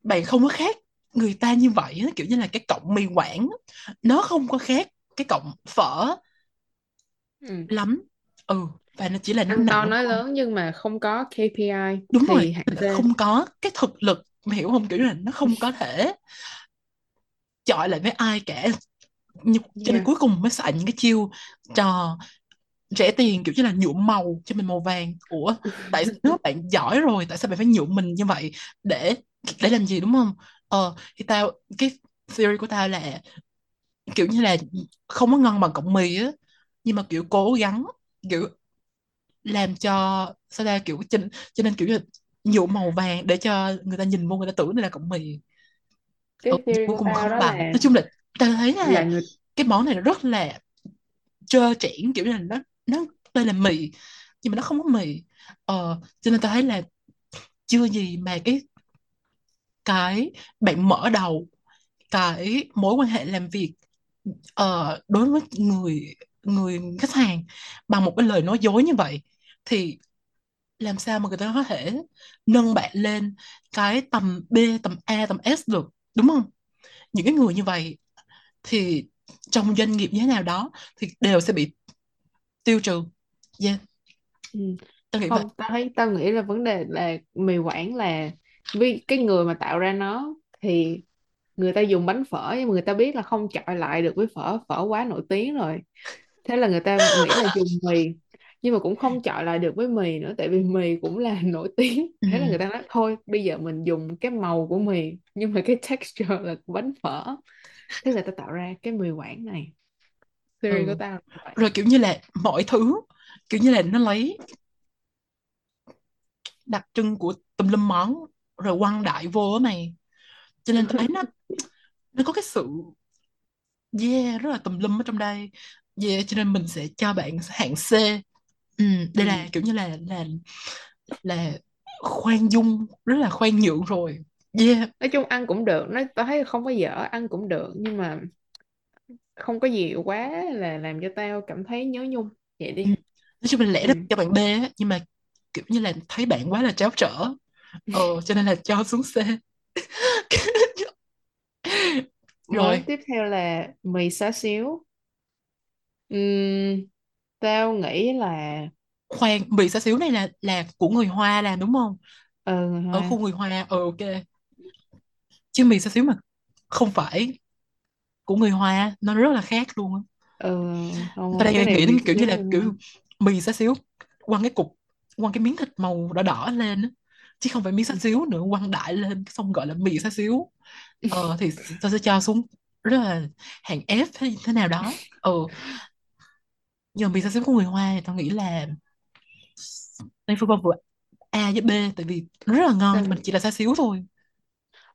bạn không có khác người ta như vậy á, kiểu như là cái cọng mì Quảng nó không có khác cái cọng phở Ừ. lắm. Ừ và nó chỉ là nó to nói hơn lớn nhưng mà không có KPI đúng rồi thì C không có cái thực lực mày hiểu không? Kiểu như là nó không có thể chọi lại với ai cả. Cho nên yeah. cuối cùng mới xài những cái chiêu trò rẻ tiền kiểu như là nhuộm màu cho mình màu vàng. Ủa tại nếu bạn giỏi rồi? Tại sao bạn phải nhuộm mình như vậy để để làm gì đúng không? Ờ thì tao cái theory của tao là kiểu như là không có ngon bằng cọng mì á. Nhưng mà kiểu cố gắng kiểu làm cho sao ra kiểu cho, cho nên kiểu như nhuộm màu vàng để cho người ta nhìn vô người ta tưởng đây là cọng mì. Ừ, cái cuối của cùng không bằng là nói chung là tao thấy là là người cái món này rất là trơ trẽn kiểu như là nó nó đây là mì nhưng mà nó không có mì. Ờ, cho nên tôi thấy là chưa gì mà cái cái bạn mở đầu cái mối quan hệ làm việc ờ, đối với người người khách hàng bằng một cái lời nói dối như vậy thì làm sao mà người ta có thể nâng bạn lên cái tầm B tầm A tầm S được đúng không? Những cái người như vậy thì trong doanh nghiệp như thế nào đó thì đều sẽ bị tiêu trừ. Yeah. Ừ. tao nghĩ vậy. không tao thấy tao nghĩ là vấn đề là mì Quảng là vì cái người mà tạo ra nó thì người ta dùng bánh phở nhưng mà người ta biết là không chọi lại được với phở phở quá nổi tiếng rồi. Thế là người ta nghĩ là dùng mì nhưng mà cũng không chọi lại được với mì nữa tại vì mì cũng là nổi tiếng. Ừ. thế là người ta nói thôi bây giờ mình dùng cái màu của mì nhưng mà cái texture là của bánh phở. Thế là ta tạo ra cái mì Quảng này theory của ừ tao là vậy. Rồi kiểu như là mọi thứ kiểu như là nó lấy đặc trưng của tùm lum món rồi quăng đại vô á mày. Cho nên thấy nó nó có cái sự yeah rất là tùm lum ở trong đây. Yeah cho nên mình sẽ cho bạn hạng C. Ừ, đây là ừ. kiểu như là là là khoan dung rất là khoan nhượng rồi. Yeah. Nói chung ăn cũng được nó tao thấy không có dở ăn cũng được nhưng mà không có gì quá là làm cho tao cảm thấy nhớ nhung. Vậy ừ. đi nói chung là lẽ ra ừ. cho bạn B á nhưng mà kiểu như là thấy bạn quá là tráo trở. Ờ cho nên là cho xuống món rồi. tiếp theo là mì xá xíu. Ừm, tao nghĩ là khoan mì xá xíu này là là của người Hoa làm đúng không? Ừ người ở Hoa khu người Hoa ờ ok. Chứ mì xá xíu mà không phải của người Hoa nó rất là khác luôn á. Ừ không này nghĩ đến kiểu như là kiểu mì xá xíu quăng cái cục quăng cái miếng thịt màu đỏ đỏ lên á. Chứ không phải miếng xá xíu nữa quăng đại lên xong gọi là mì xá xíu. Ờ thì ta sẽ cho xuống rất là hàng F thế, thế nào đó. Ờ nhưng mà mì xá xíu của người Hoa thì tao nghĩ là đây vân vừa A với B tại vì rất là ngon mà Tao- chỉ là xá xíu thôi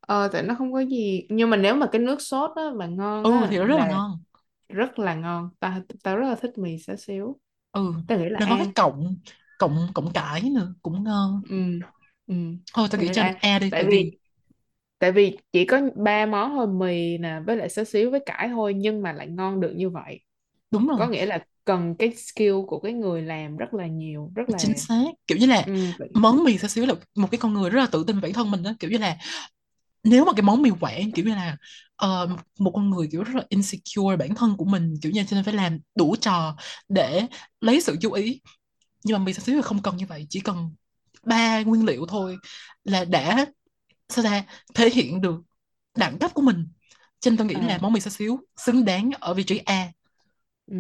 ờ tại nó không có gì nhưng mà nếu mà cái nước sốt á mà ngon ừ á thì nó rất là là ngon. rất là ngon. Tao tao rất là thích mì xá xíu. Ừ tao nghĩ là nó có cái A cọng cọng cọng cải nữa cũng ngon. Ừ ừ. Thôi tao tao nghĩ nghĩ là cho A A đi tại tại vì vì tại vì chỉ có ba món thôi mì nè với lại xá xíu với cải thôi nhưng mà lại ngon được như vậy. Đúng rồi. Có nghĩa là cần cái skill của cái người làm rất là nhiều rất là chính xác. Kiểu như là ừ, vậy- món mì xá xíu là một cái con người rất là tự tin về bản thân mình đó kiểu như là nếu mà cái món mì Quảng kiểu như là ờ, một con người kiểu rất là insecure bản thân của mình kiểu như cho nên phải làm đủ trò để lấy sự chú ý. Nhưng mà mì xá xíu là không cần như vậy chỉ cần ba nguyên liệu thôi là đã sao ra thể hiện được đẳng cấp của mình. Cho nên tôi nghĩ là ờ, món mì xá xíu xứng đáng ở vị trí A ừ.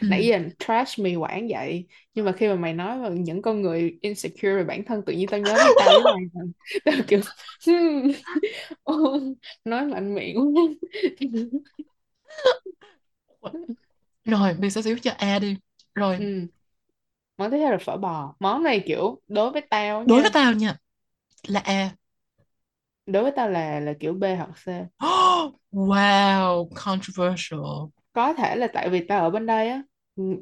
ừ. nãy giờ trash mì Quảng vậy. Nhưng mà khi mà mày nói về những con người insecure về bản thân tự nhiên tao nhớ đến tao với mày rồi. tao kiểu hmm, ô, nói mạnh miệng rồi mì xá xíu cho A đi. Rồi. Ừ. món tiếp theo là phở bò. Món này kiểu đối với tao đối với nha tao nha là A. Đối với tao là là kiểu B hoặc C. Wow controversial có thể là tại vì tao ở bên đây á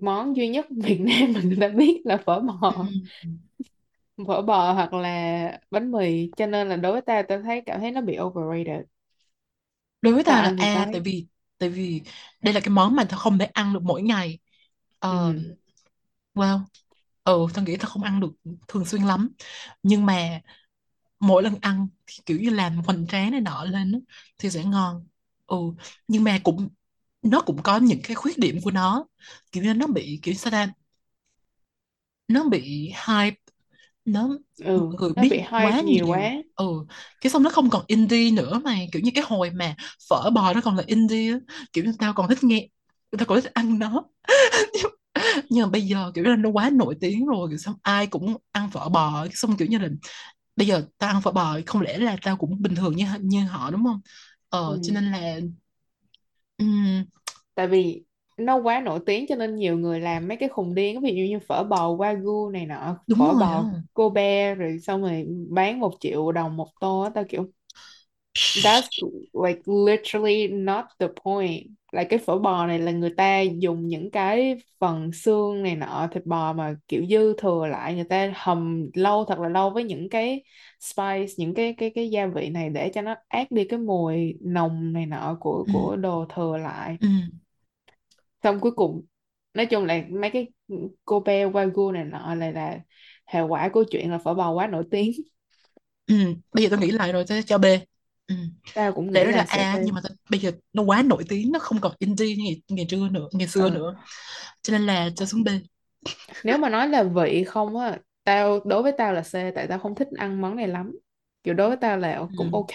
món duy nhất Việt Nam mà người ta biết là phở ừ. bò phở bò hoặc là bánh mì cho nên là đối với tao tao thấy cảm thấy nó bị overrated. Đối với tao là tao A tại thấy vì tại vì đây là cái món mà tao không thể ăn được mỗi ngày. Ờ, ừ, wow ừ tao nghĩ tao không ăn được thường xuyên lắm. Nhưng mà mỗi lần ăn thì kiểu như làm hoành tráng này nọ lên thì sẽ ngon. Ừ nhưng mà cũng nó cũng có những cái khuyết điểm của nó. Kiểu như nó bị kiểu sao ta? Nó bị hype. Nó mọi ừ người nó biết bị hype quá nhiều nhiều. quá. Ừ cái xong nó không còn indie nữa mà kiểu như cái hồi mà phở bò nó còn là indie á kiểu như tao còn thích nghe tao còn thích ăn nó. Nhưng, nhưng mà bây giờ kiểu là nó quá nổi tiếng rồi kiểu xong ai cũng ăn phở bò xong kiểu như là bây giờ tao ăn phở bò không lẽ là tao cũng bình thường như như họ đúng không? Ờ cho ừ. nên là ừm, tại vì nó quá nổi tiếng cho nên nhiều người làm mấy cái khùng điên ví dụ như phở bò Wagyu này nọ đúng phở rồi bò á Kobe rồi xong rồi bán một triệu đồng một tô á, tao kiểu that's like literally not the point là cái phở bò này là người ta dùng những cái phần xương này nọ thịt bò mà kiểu dư thừa lại người ta hầm lâu thật là lâu với những cái spice những cái cái cái gia vị này để cho nó át đi cái mùi nồng này nọ của ừ, của đồ thừa lại. Ừ, xong cuối cùng nói chung là mấy cái Kobe Wagyu này nọ lại là hệ quả của chuyện là phở bò quá nổi tiếng. Ừ. bây giờ tôi nghĩ lại rồi tôi sẽ cho B ừ. tao cũng để nghĩ đó là là A B nhưng mà ta- bây giờ nó quá nổi tiếng nó không còn indie như ngày, ngày trưa nữa ngày xưa ừ. nữa. Cho nên là cho xuống B. Nếu mà nói là vị không á tao đối với tao là C tại tao không thích ăn món này lắm. Kiểu đối với tao là cũng ừ. ok.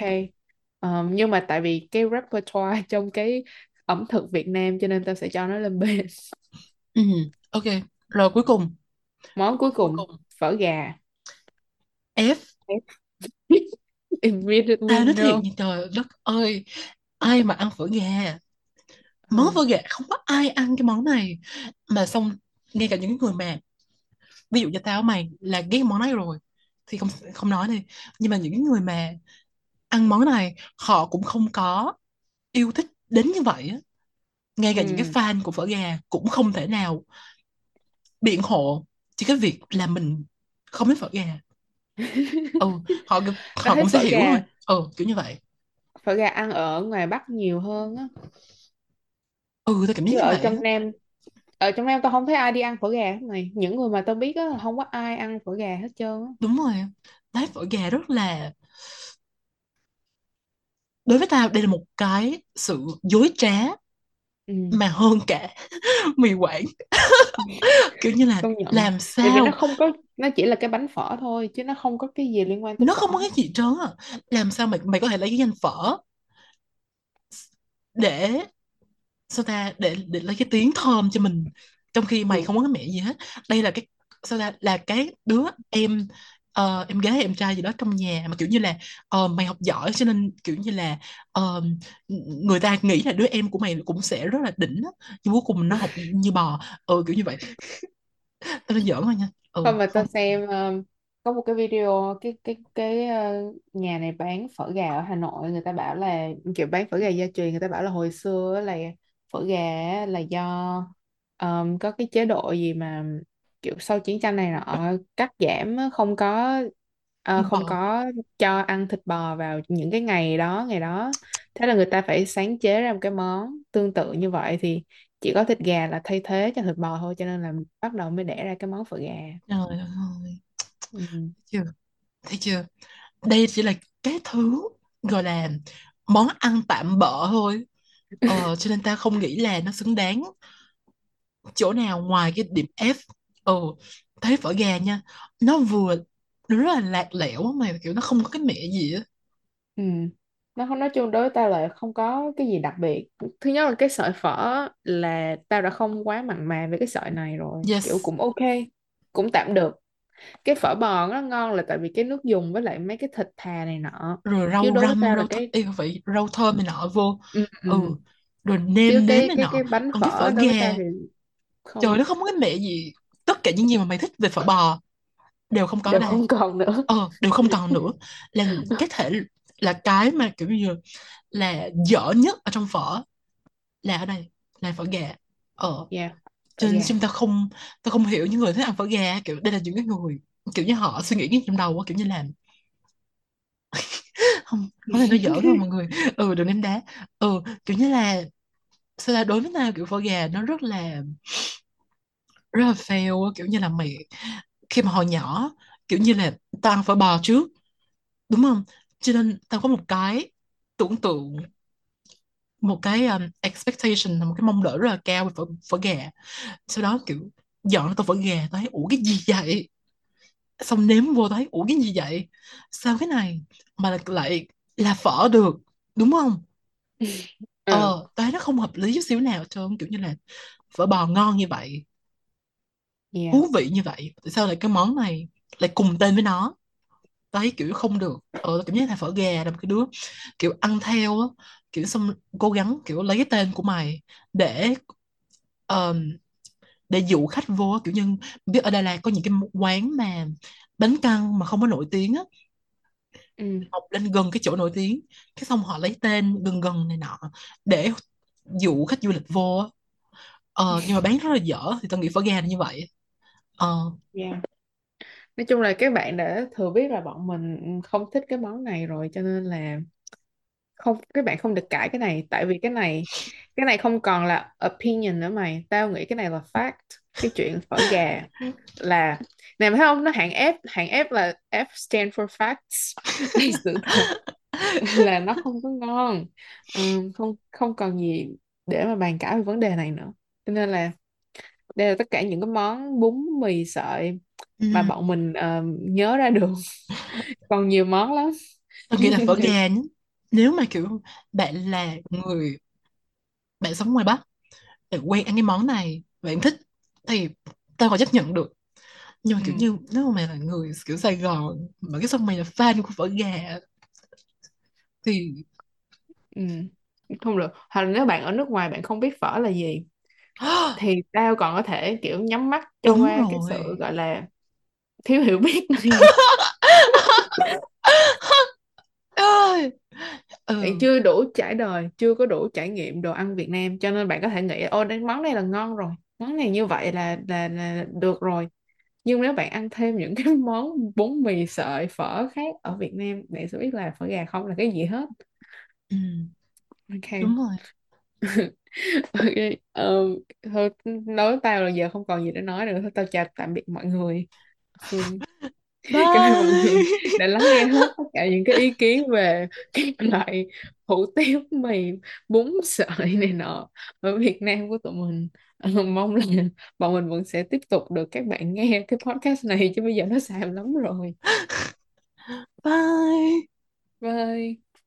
Ờm, nhưng mà tại vì cái repertoire trong cái ẩm thực Việt Nam cho nên tao sẽ cho nó lên B. Ừ. ok rồi cuối cùng. Món cuối cuối cùng cùng. phở gà. F immediately tao nói thiệt trời đất ơi. Ai mà ăn phở gà? Món ừ. phở gà không có ai ăn cái món này. Mà xong ngay cả những người mà ví dụ như tao mày là ghét món này rồi thì không không nói đi. Nhưng mà những người mà ăn món này họ cũng không có yêu thích đến như vậy á. Ngay cả những cái Ừ. fan của phở gà cũng không thể nào biện hộ cho cái việc là mình không thích phở gà ừ họ họ cũng sẽ hiểu thôi ừ kiểu như vậy. phở gà ăn ở ngoài Bắc nhiều hơn á. Ừ tôi cảm giác chứ như ở vậy trong Nam ở trong Nam tao không thấy ai đi ăn phở gà hết này những người mà tao biết á không có ai ăn phở gà hết trơn á. Đúng rồi. Đấy phở gà rất là đối với tao đây là một cái sự dối trá ừ. mà hơn cả mì Quảng. Kiểu như là làm vì nó sao không có nó chỉ là cái bánh phở thôi chứ nó không có cái gì liên quan tới nó phở không có cái gì trơn á. Làm sao mày mày có thể lấy cái danh phở để sao ta để để lấy cái tiếng thơm cho mình trong khi mày ừ. không có cái mẹ gì hết. Đây là cái sao ta là cái đứa em ờ, em gái hay em trai gì đó trong nhà mà kiểu như là ờ, mày học giỏi cho nên kiểu như là ờ, người ta nghĩ là đứa em của mày cũng sẽ rất là đỉnh á nhưng cuối cùng nó học như bò. Ừ kiểu như vậy. Tao nói giỡn thôi nha. Ừ Hôm mà tao không. xem um, có một cái video cái cái cái uh, nhà này bán phở gà ở Hà Nội người ta bảo là kiểu bán phở gà gia truyền người ta bảo là hồi xưa là phở gà là do um, có cái chế độ gì mà kiểu sau chiến tranh này nọ cắt giảm á, không có ờ, không có cho ăn thịt bò vào những cái ngày đó ngày đó. Thế là người ta phải sáng chế ra một cái món tương tự như vậy thì chỉ có thịt gà là thay thế cho thịt bò thôi cho nên là bắt đầu mới đẻ ra cái món phở gà. Trời ơi. Ừ. thấy chưa? Thấy chưa? Đây chỉ là cái thứ gọi là món ăn tạm bợ thôi. Ờ, cho nên ta không nghĩ là nó xứng đáng chỗ nào ngoài cái điểm F ừ thấy phở gà nha nó vừa nó rất là lạc lẽo mà kiểu nó không có cái mẹ gì á. Ừ. nó không nói chung đối với tao là không có cái gì đặc biệt. Thứ nhất là cái sợi phở là tao đã không quá mặn mà với cái sợi này rồi kiểu yes cũng ok cũng tạm được. Cái phở bò nó ngon là tại vì cái nước dùng với lại mấy cái thịt thà này nọ. Rồi chứ rau đối với răm tao là rau cái yêu vậy rau thơm này nọ vô. Ừ, ừ. Ừ. rồi chứ nêm nếm cái này cái nọ. cái bánh còn cái phở phở đối với tao gà thì trời không nó không có cái mẹ gì tất cả những gì mà mày thích về phở bò đều không có đều đây không còn nữa. Ờ đều không còn nữa. Là cái thể là cái mà kiểu như là dở nhất ở trong phở là ở đây là phở gà. Ờ yeah cho nên gà. chúng ta không ta không hiểu những người thích ăn phở gà kiểu đây là những cái người kiểu như họ suy nghĩ cái trong đầu kiểu như là không có thể nói giỡn thôi mọi người. Ừ đừng ném đá. Ừ kiểu như là sao là đối với tao kiểu phở gà nó rất là rất là fail kiểu như là mày khi mà hồi nhỏ kiểu như là tao ăn phở bò trước đúng không? Cho nên tao có một cái tưởng tượng một cái um, expectation là một cái mong đợi rất là cao về phở, phở gà. Sau đó kiểu dọn tô phở gà tao thấy ủa cái gì vậy? Xong nếm vô thấy ủa cái gì vậy? Sao cái này mà lại là phở được đúng không? Ừ. Ờ tao thấy nó không hợp lý chút xíu nào trơn kiểu như là phở bò ngon như vậy yeah. Thú vị như vậy tại sao lại cái món này lại cùng tên với nó? Thấy kiểu không được. Ờ cảm giác là phở gà là một cái đứa. Kiểu ăn theo á kiểu xong cố gắng kiểu lấy cái tên của mày để ờm, để dụ khách vô kiểu như biết ở Đà Lạt có những cái quán mà bánh căn mà không có nổi tiếng á. Ừ. Học lên gần cái chỗ nổi tiếng cái xong họ lấy tên gần gần này nọ để dụ khách du lịch vô ờ, nhưng mà bán rất là dở thì tao nghĩ phở gà là như vậy ờ. Yeah. nói chung là các bạn đã thừa biết là bọn mình không thích cái món này rồi cho nên là không các bạn không được cãi cái này. Tại vì cái này cái này không còn là opinion nữa mày. Tao nghĩ cái này là fact cái chuyện phở gà là này mày thấy không? Nó hạng F hạng F là F stand for facts. Đây sự thật là nó không có ngon. Ừm, không không còn gì để mà bàn cãi về vấn đề này nữa. Cho nên là đây là tất cả những cái món bún mì sợi ừ. mà bọn mình ờm, nhớ ra được. Còn nhiều món lắm. Tao nghĩ là phở gà nhé nếu mà kiểu bạn là người bạn sống ngoài Bắc bạn quen ăn cái món này bạn thích thì tao còn chấp nhận được. Nhưng mà kiểu ừ, như nếu mà là người kiểu Sài Gòn mà cái xong mày là fan của phở gà thì ừ. không được. Hoặc là nếu bạn ở nước ngoài bạn không biết phở là gì thì tao còn có thể kiểu nhắm mắt cho đúng qua cái sự gọi là thiếu hiểu biết này ơi bạn ừ. chưa đủ trải đời chưa có đủ trải nghiệm đồ ăn Việt Nam cho nên bạn có thể nghĩ ô đây món này là ngon rồi món này như vậy là là là được rồi. Nhưng nếu bạn ăn thêm những cái món bún mì sợi phở khác ở Việt Nam bạn sẽ biết là phở gà không là cái gì hết. Ừ. Ok. Đúng rồi ok Ờ, thôi nói tao là giờ không còn gì để nói nữa. Thôi tao chào tạm biệt mọi người. Phương cảm ơn mọi người bye đã lắng nghe hết tất cả những cái ý kiến về các loại hủ tiếu mì bún sợi này nọ ở Việt Nam của tụi mình. Ờ, mong là bọn mình vẫn sẽ tiếp tục được các bạn nghe cái podcast này chứ bây giờ nó xàm lắm rồi. Bye. Bye